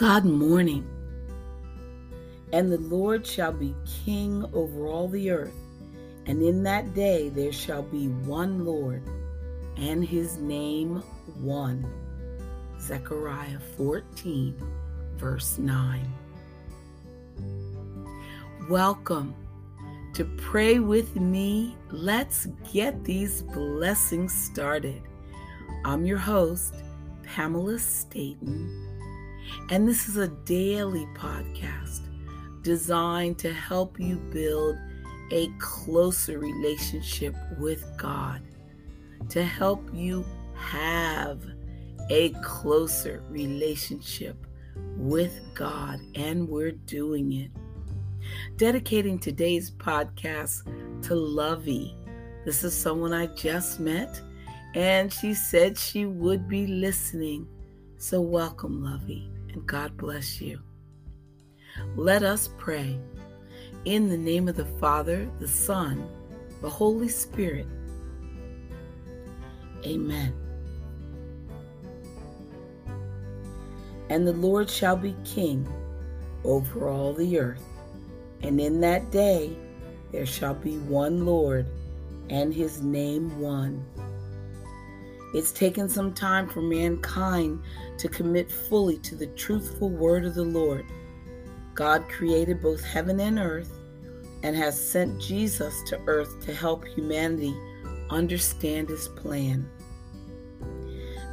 God morning. And the Lord shall be king over all the earth, and in that day there shall be one Lord, and his name one. Zechariah 14, verse 9. Welcome to Pray With Me. Let's get these blessings started. I'm your host, Pamela Staten, and this is a daily podcast designed to help you build a closer relationship with God, to help you have a closer relationship with God, and we're doing it. Dedicating today's podcast to Lovey. This is someone I just met, and she said she would be listening. So, welcome, Lovey, and God bless you. Let us pray. In the name of the Father, the Son, the Holy Spirit. Amen. And the Lord shall be king over all the earth. And in that day there shall be one Lord, and his name one. It's taken some time for mankind to commit fully to the truthful word of the Lord. God created both heaven and earth and has sent Jesus to earth to help humanity understand his plan.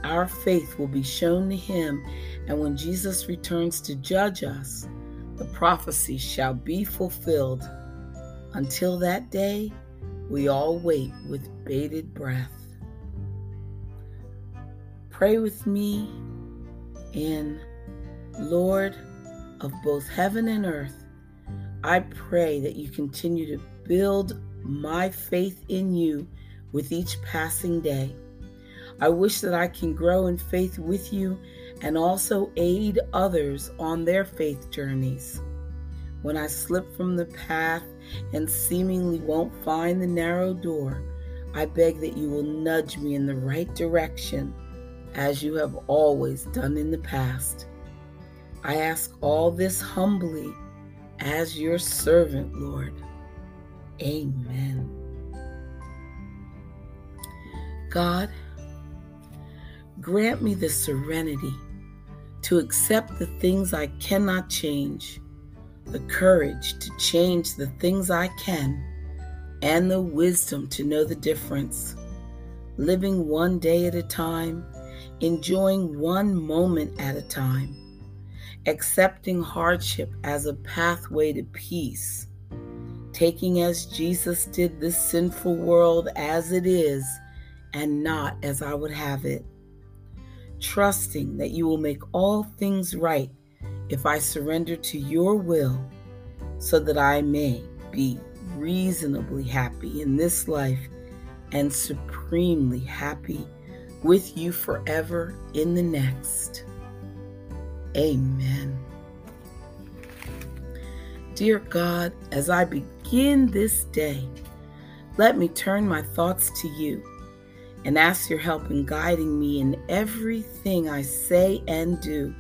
Our faith will be shown to him, and when Jesus returns to judge us, the prophecy shall be fulfilled. Until that day, we all wait with bated breath. Pray with me in Lord of both heaven and earth. I pray that you continue to build my faith in you with each passing day. I wish that I can grow in faith with you and also aid others on their faith journeys. When I slip from the path and seemingly won't find the narrow door, I beg that you will nudge me in the right direction as you have always done in the past. I ask all this humbly as your servant, Lord. Amen. God, grant me the serenity to accept the things I cannot change, the courage to change the things I can, and the wisdom to know the difference. Living one day at a time, enjoying one moment at a time, accepting hardship as a pathway to peace, taking as Jesus did this sinful world as it is and not as I would have it trusting that you will make all things right if I surrender to your will so that I may be reasonably happy in this life and supremely happy with you forever in the next. Amen. Dear God, as I begin this day, let me turn my thoughts to you and ask your help in guiding me in everything I say and do.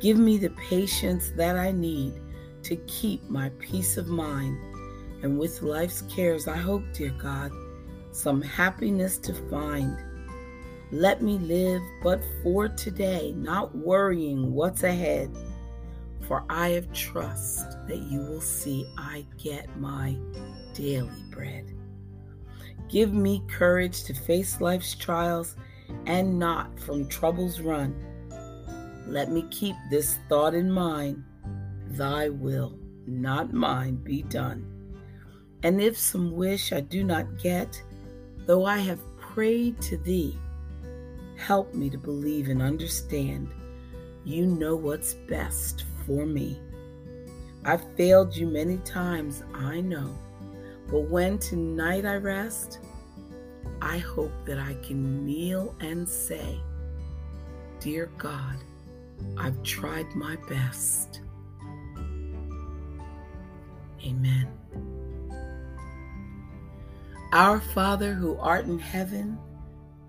Give me the patience that I need to keep my peace of mind. And with life's cares, I hope, dear God, some happiness to find. Let me live but for today, not worrying what's ahead. For I have trust that you will see I get my daily bread. Give me courage to face life's trials and not from troubles run. Let me keep this thought in mind Thy will, not mine, be done. And if some wish I do not get, though I have prayed to Thee, help me to believe and understand you know what's best for me. I've failed you many times, I know but when tonight I rest, I hope that I can kneel and say, Dear God, I've tried my best. Amen. Our Father who art in heaven,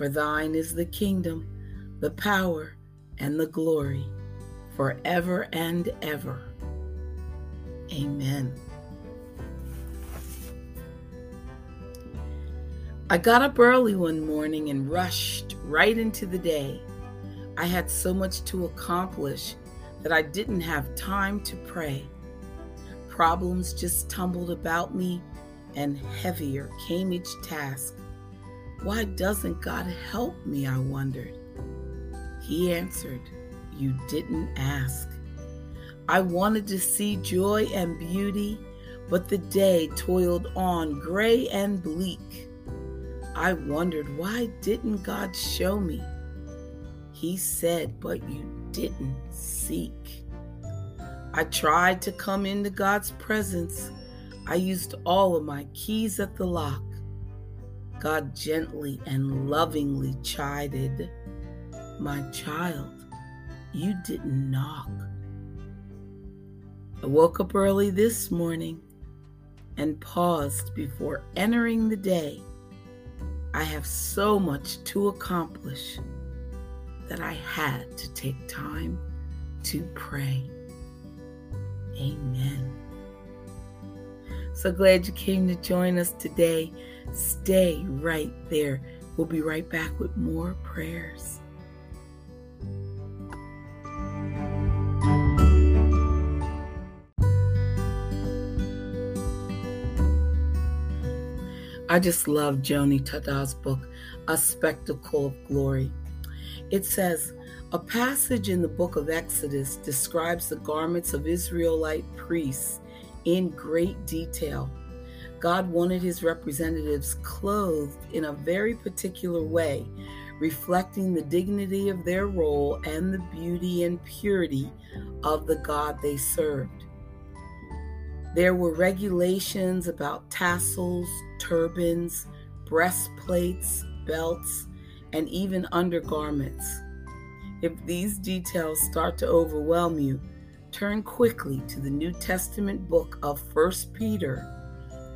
For thine is the kingdom, the power, and the glory, forever and ever. Amen. I got up early one morning and rushed right into the day. I had so much to accomplish that I didn't have time to pray. Problems just tumbled about me, and heavier came each task. Why doesn't God help me? I wondered. He answered, You didn't ask. I wanted to see joy and beauty, but the day toiled on gray and bleak. I wondered, why didn't God show me? He said, but you didn't seek. I tried to come into God's presence. I used all of my keys at the lock. God gently and lovingly chided, My child, you didn't knock. I woke up early this morning and paused before entering the day. I have so much to accomplish that I had to take time to pray. Amen. So glad you came to join us today. Stay right there. We'll be right back with more prayers. I just love Joni Tada's book, A Spectacle of Glory. It says, a passage in the book of Exodus describes the garments of Israelite priests in great detail. God wanted his representatives clothed in a very particular way, reflecting the dignity of their role and the beauty and purity of the God they served. There were regulations about tassels, turbans, breastplates, belts, and even undergarments. If these details start to overwhelm you, turn quickly to the New Testament book of 1 Peter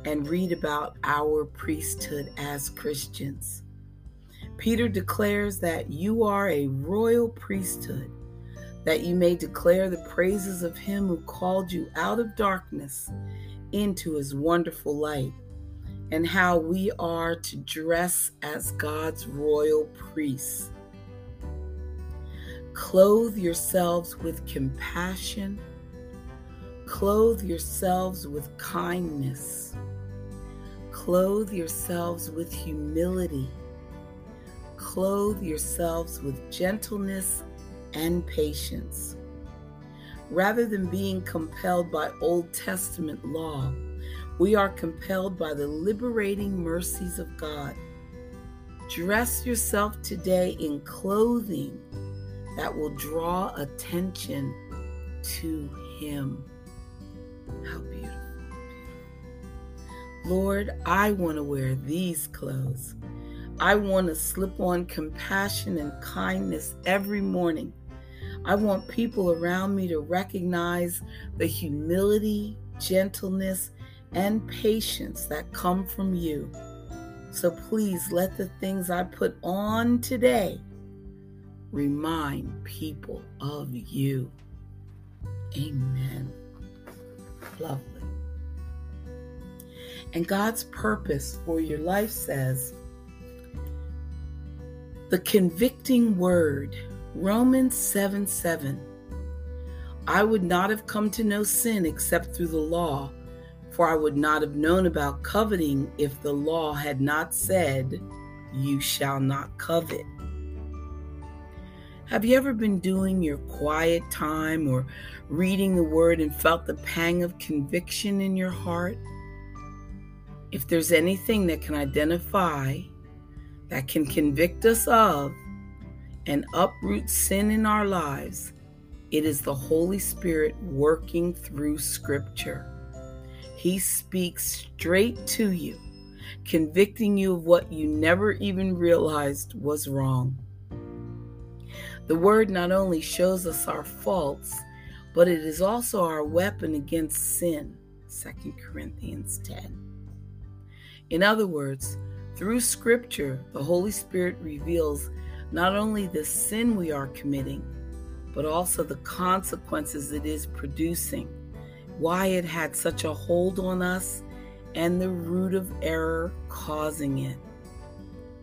and read about our priesthood as Christians. Peter declares that you are a royal priesthood, that you may declare the praises of him who called you out of darkness into his wonderful light and how we are to dress as God's royal priests. Clothe yourselves with compassion, clothe yourselves with kindness, clothe yourselves with humility, clothe yourselves with gentleness and patience. Rather than being compelled by Old Testament law, we are compelled by the liberating mercies of God. Dress yourself today in clothing that will draw attention to Him. How beautiful. Lord, I want to wear these clothes. I want to slip on compassion and kindness every morning. I want people around me to recognize the humility, gentleness, and patience that come from you. So please let the things I put on today remind people of you. Amen. Lovely. And God's purpose for your life says the convicting word, Romans 7 7. I would not have come to know sin except through the law for I would not have known about coveting if the law had not said, You shall not covet. Have you ever been doing your quiet time or reading the word and felt the pang of conviction in your heart? If there's anything that can identify, that can convict us of, and uproot sin in our lives, It is the Holy Spirit working through Scripture. He speaks straight to you, convicting you of what you never even realized was wrong. The Word not only shows us our faults, but it is also our weapon against sin. 2 Corinthians 10. In other words, through Scripture, the Holy Spirit reveals not only the sin we are committing, but also the consequences it is producing, why it had such a hold on us, and the root of error causing it.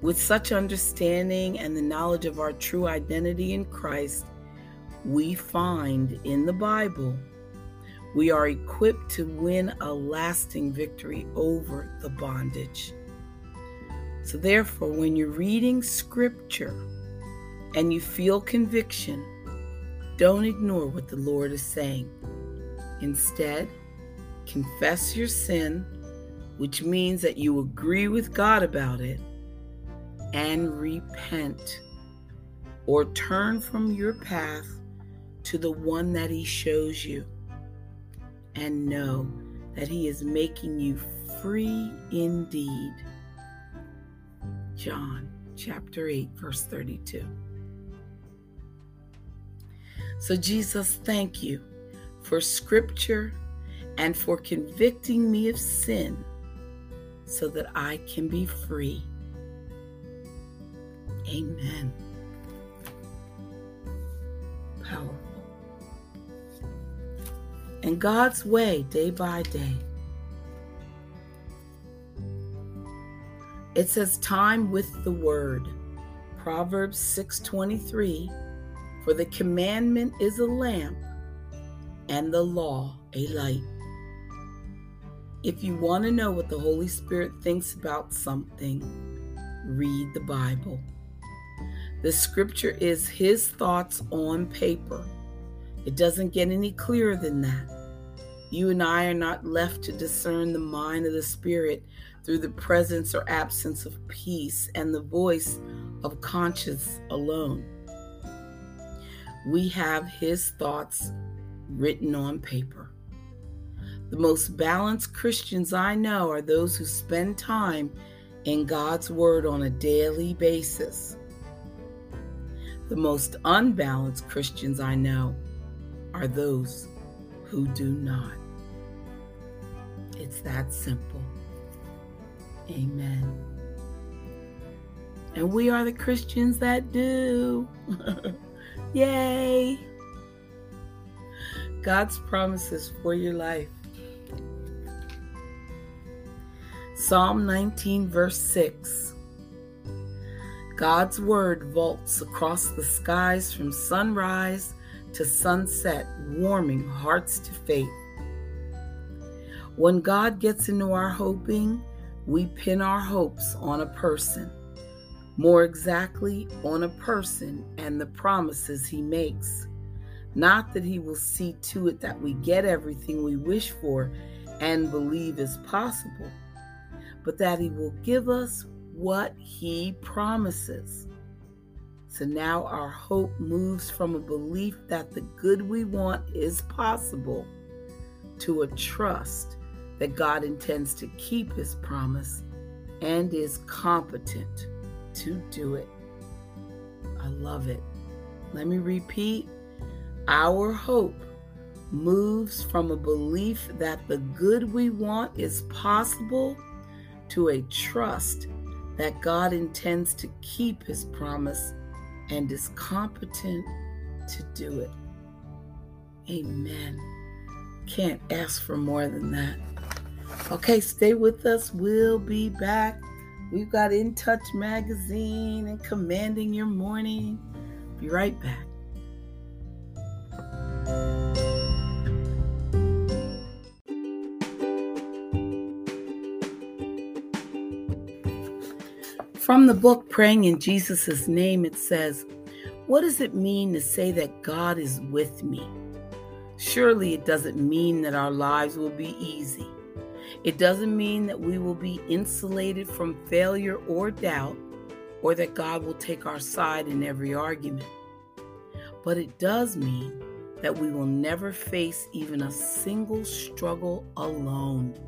With such understanding and the knowledge of our true identity in Christ, we find in the Bible we are equipped to win a lasting victory over the bondage. So, therefore, when you're reading scripture and you feel conviction, don't ignore what the Lord is saying. Instead, confess your sin, which means that you agree with God about it, and repent or turn from your path to the one that He shows you. And know that He is making you free indeed. John chapter 8, verse 32. So, Jesus, thank you for scripture and for convicting me of sin so that I can be free. Amen. Powerful. And God's way, day by day. It says time with the word. Proverbs 6:23 For the commandment is a lamp and the law a light. If you want to know what the Holy Spirit thinks about something, read the Bible. The scripture is his thoughts on paper. It doesn't get any clearer than that. You and I are not left to discern the mind of the Spirit through the presence or absence of peace and the voice of conscience alone. We have His thoughts written on paper. The most balanced Christians I know are those who spend time in God's Word on a daily basis. The most unbalanced Christians I know are those who do not. It's that simple. Amen. And we are the Christians that do. Yay! God's promises for your life. Psalm 19, verse 6. God's word vaults across the skies from sunrise to sunset, warming hearts to faith. When God gets into our hoping, we pin our hopes on a person, more exactly, on a person and the promises he makes. Not that he will see to it that we get everything we wish for and believe is possible, but that he will give us what he promises. So now our hope moves from a belief that the good we want is possible to a trust that God intends to keep his promise and is competent to do it. I love it. Let me repeat our hope moves from a belief that the good we want is possible to a trust that God intends to keep his promise and is competent to do it. Amen. Can't ask for more than that. Okay, stay with us. We'll be back. We've got In Touch Magazine and Commanding Your Morning. Be right back. From the book Praying in Jesus' Name, it says, What does it mean to say that God is with me? Surely it doesn't mean that our lives will be easy. It doesn't mean that we will be insulated from failure or doubt, or that God will take our side in every argument. But it does mean that we will never face even a single struggle alone.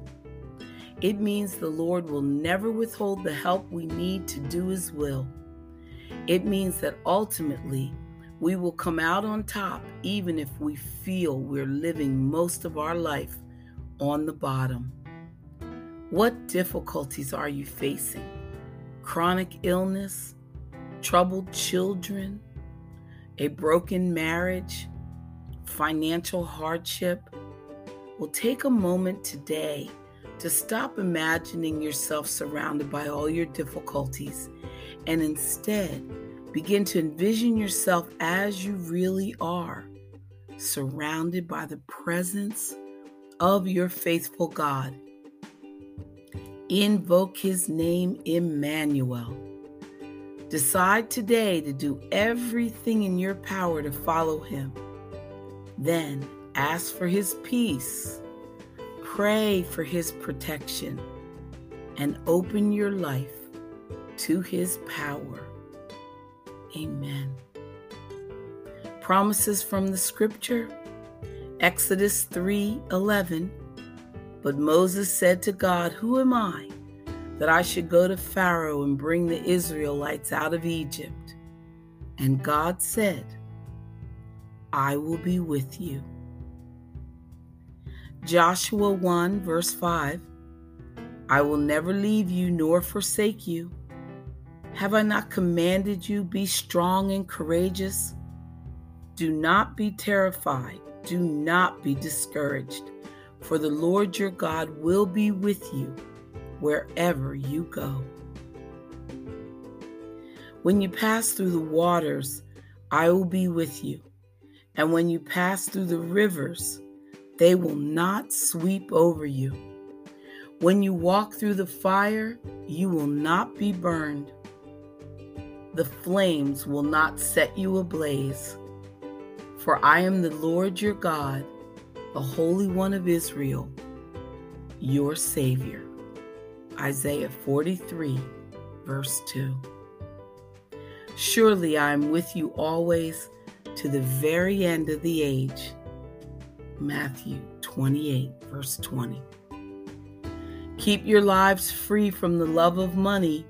It means the Lord will never withhold the help we need to do His will. It means that ultimately we will come out on top even if we feel we're living most of our life on the bottom. What difficulties are you facing? Chronic illness, troubled children, a broken marriage, financial hardship? Well, take a moment today to stop imagining yourself surrounded by all your difficulties and instead begin to envision yourself as you really are, surrounded by the presence of your faithful God. Invoke his name, Emmanuel. Decide today to do everything in your power to follow him. Then ask for his peace, pray for his protection, and open your life to his power. Amen. Promises from the scripture Exodus 3:11 But Moses said to God, Who am I that I should go to Pharaoh and bring the Israelites out of Egypt? And God said, I will be with you. Joshua 1 verse 5 I will never leave you nor forsake you. Have I not commanded you, be strong and courageous? Do not be terrified, do not be discouraged, for the Lord your God will be with you wherever you go. When you pass through the waters, I will be with you. And when you pass through the rivers, they will not sweep over you. When you walk through the fire, you will not be burned the flames will not set you ablaze. For I am the Lord your God, the Holy One of Israel, your Savior. Isaiah 43, verse 2. Surely I am with you always to the very end of the age. Matthew 28, verse 20. Keep your lives free from the love of money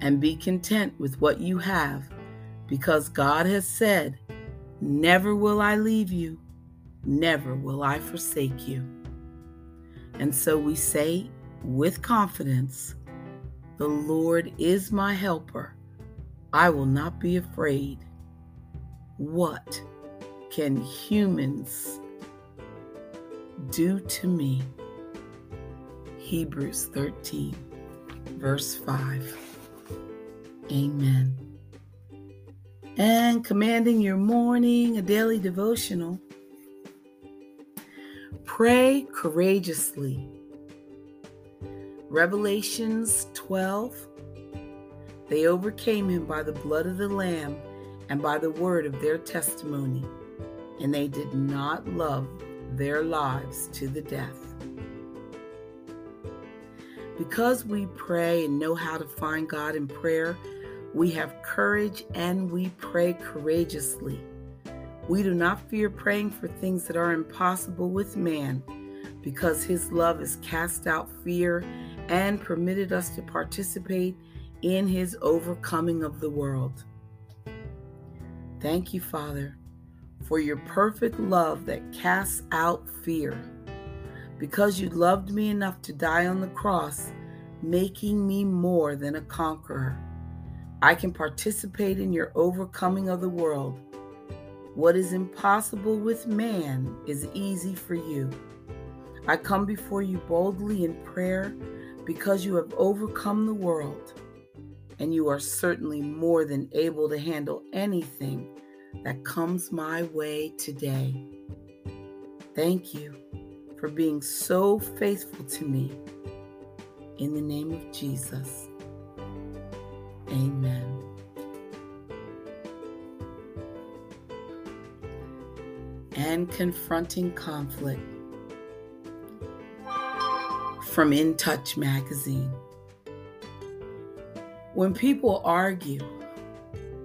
and be content with what you have, because God has said, Never will I leave you, never will I forsake you. And so we say with confidence, The Lord is my helper. I will not be afraid. What can humans do to me? Hebrews 13, verse 5. Amen. And commanding your morning, a daily devotional. Pray courageously. Revelations 12. They overcame him by the blood of the Lamb and by the word of their testimony, and they did not love their lives to the death. Because we pray and know how to find God in prayer, we have courage and we pray courageously. We do not fear praying for things that are impossible with man because his love has cast out fear and permitted us to participate in his overcoming of the world. Thank you, Father, for your perfect love that casts out fear. Because you loved me enough to die on the cross, making me more than a conqueror. I can participate in your overcoming of the world. What is impossible with man is easy for you. I come before you boldly in prayer because you have overcome the world, and you are certainly more than able to handle anything that comes my way today. Thank you for being so faithful to me. In the name of Jesus. Amen. And confronting conflict from In Touch magazine. When people argue,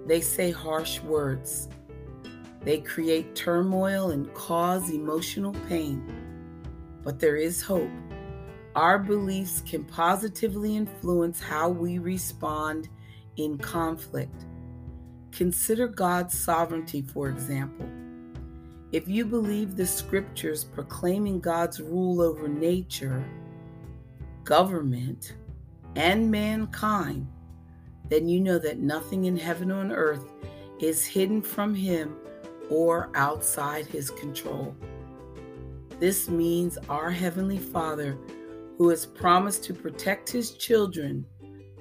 they say harsh words. They create turmoil and cause emotional pain. But there is hope. Our beliefs can positively influence how we respond in conflict. Consider God's sovereignty, for example. If you believe the scriptures proclaiming God's rule over nature, government, and mankind, then you know that nothing in heaven or on earth is hidden from Him or outside His control. This means our Heavenly Father, who has promised to protect His children,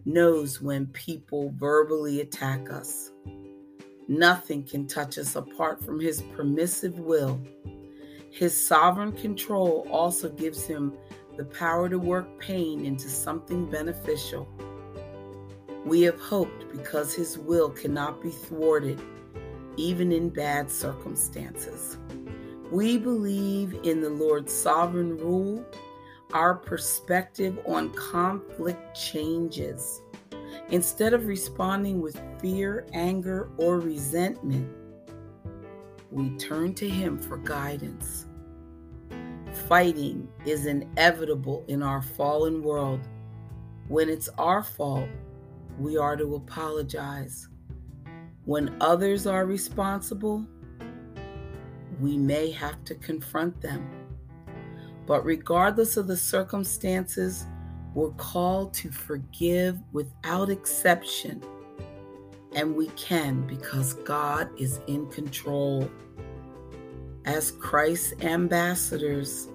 knows when people verbally attack us. Nothing can touch us apart from His permissive will. His sovereign control also gives Him the power to work pain into something beneficial. We have hoped because His will cannot be thwarted, even in bad circumstances. We believe in the Lord's sovereign rule. Our perspective on conflict changes. Instead of responding with fear, anger, or resentment, we turn to Him for guidance. Fighting is inevitable in our fallen world. When it's our fault, we are to apologize. When others are responsible, we may have to confront them. But regardless of the circumstances, we're called to forgive without exception. And we can because God is in control. As Christ's ambassadors,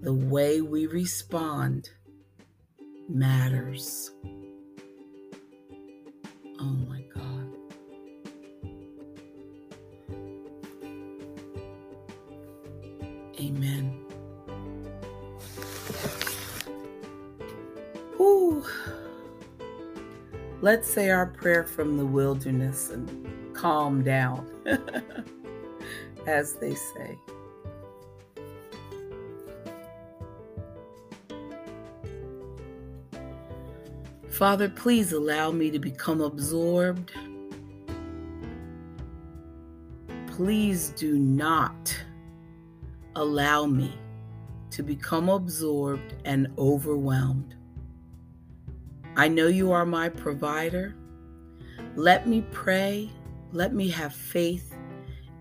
the way we respond matters. Oh my God. Amen. Whew. Let's say our prayer from the wilderness and calm down, as they say. Father, please allow me to become absorbed. Please do not allow me to become absorbed and overwhelmed. I know you are my provider. Let me pray, let me have faith,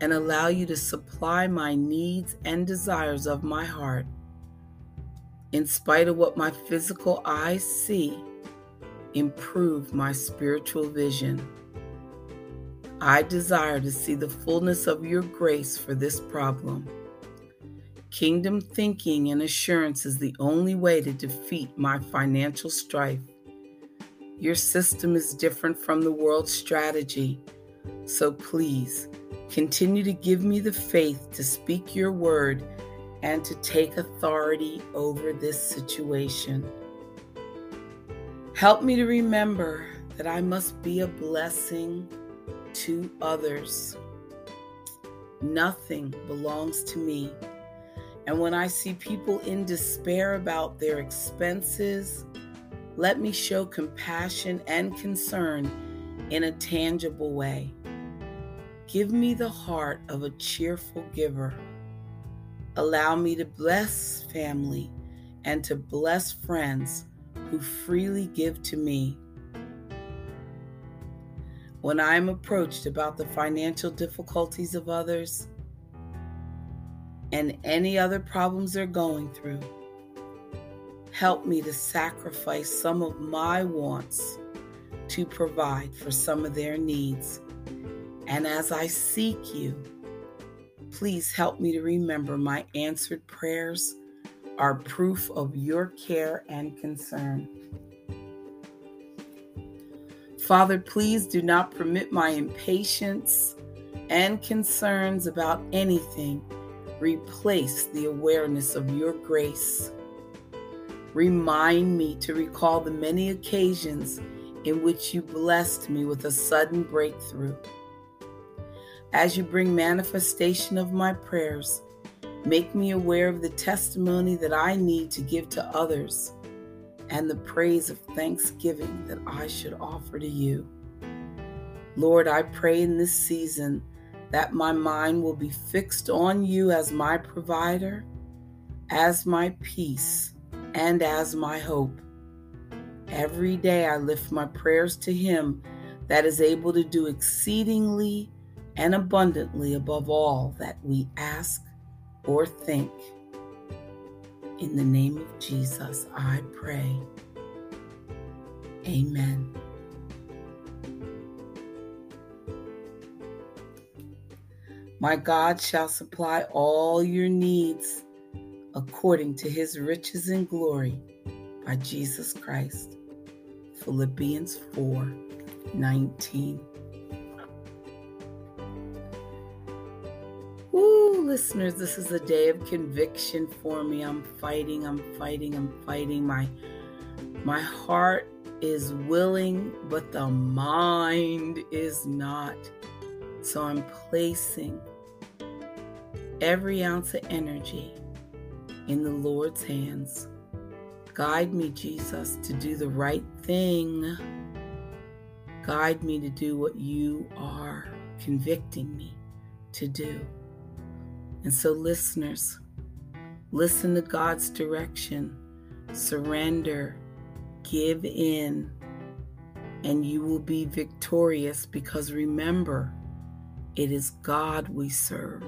and allow you to supply my needs and desires of my heart. In spite of what my physical eyes see, improve my spiritual vision. I desire to see the fullness of your grace for this problem. Kingdom thinking and assurance is the only way to defeat my financial strife. Your system is different from the world's strategy, so please continue to give me the faith to speak your word and to take authority over this situation. Help me to remember that I must be a blessing to others. Nothing belongs to me. And when I see people in despair about their expenses, let me show compassion and concern in a tangible way. Give me the heart of a cheerful giver. Allow me to bless family and to bless friends who freely give to me. When I am approached about the financial difficulties of others and any other problems they're going through, help me to sacrifice some of my wants to provide for some of their needs. And as I seek you, please help me to remember my answered prayers are proof of your care and concern. Father, please do not permit my impatience and concerns about anything replace the awareness of your grace. Remind me to recall the many occasions in which you blessed me with a sudden breakthrough. As you bring manifestation of my prayers, Make me aware of the testimony that I need to give to others and the praise of thanksgiving that I should offer to you. Lord, I pray in this season that my mind will be fixed on you as my provider, as my peace, and as my hope. Every day I lift my prayers to Him that is able to do exceedingly and abundantly above all that we ask or think. In the name of Jesus, I pray. Amen. My God shall supply all your needs according to his riches and glory by Jesus Christ. Philippians 4 19. Listeners, this is a day of conviction for me. I'm fighting, I'm fighting, I'm fighting. My my heart is willing, but the mind is not. So I'm placing every ounce of energy in the Lord's hands. Guide me, Jesus, to do the right thing. Guide me to do what you are convicting me to do. And so, listeners, listen to God's direction, surrender, give in, and you will be victorious because remember, it is God we serve,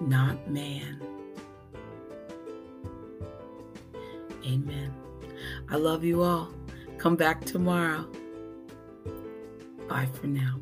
not man. Amen. I love you all. Come back tomorrow. Bye for now.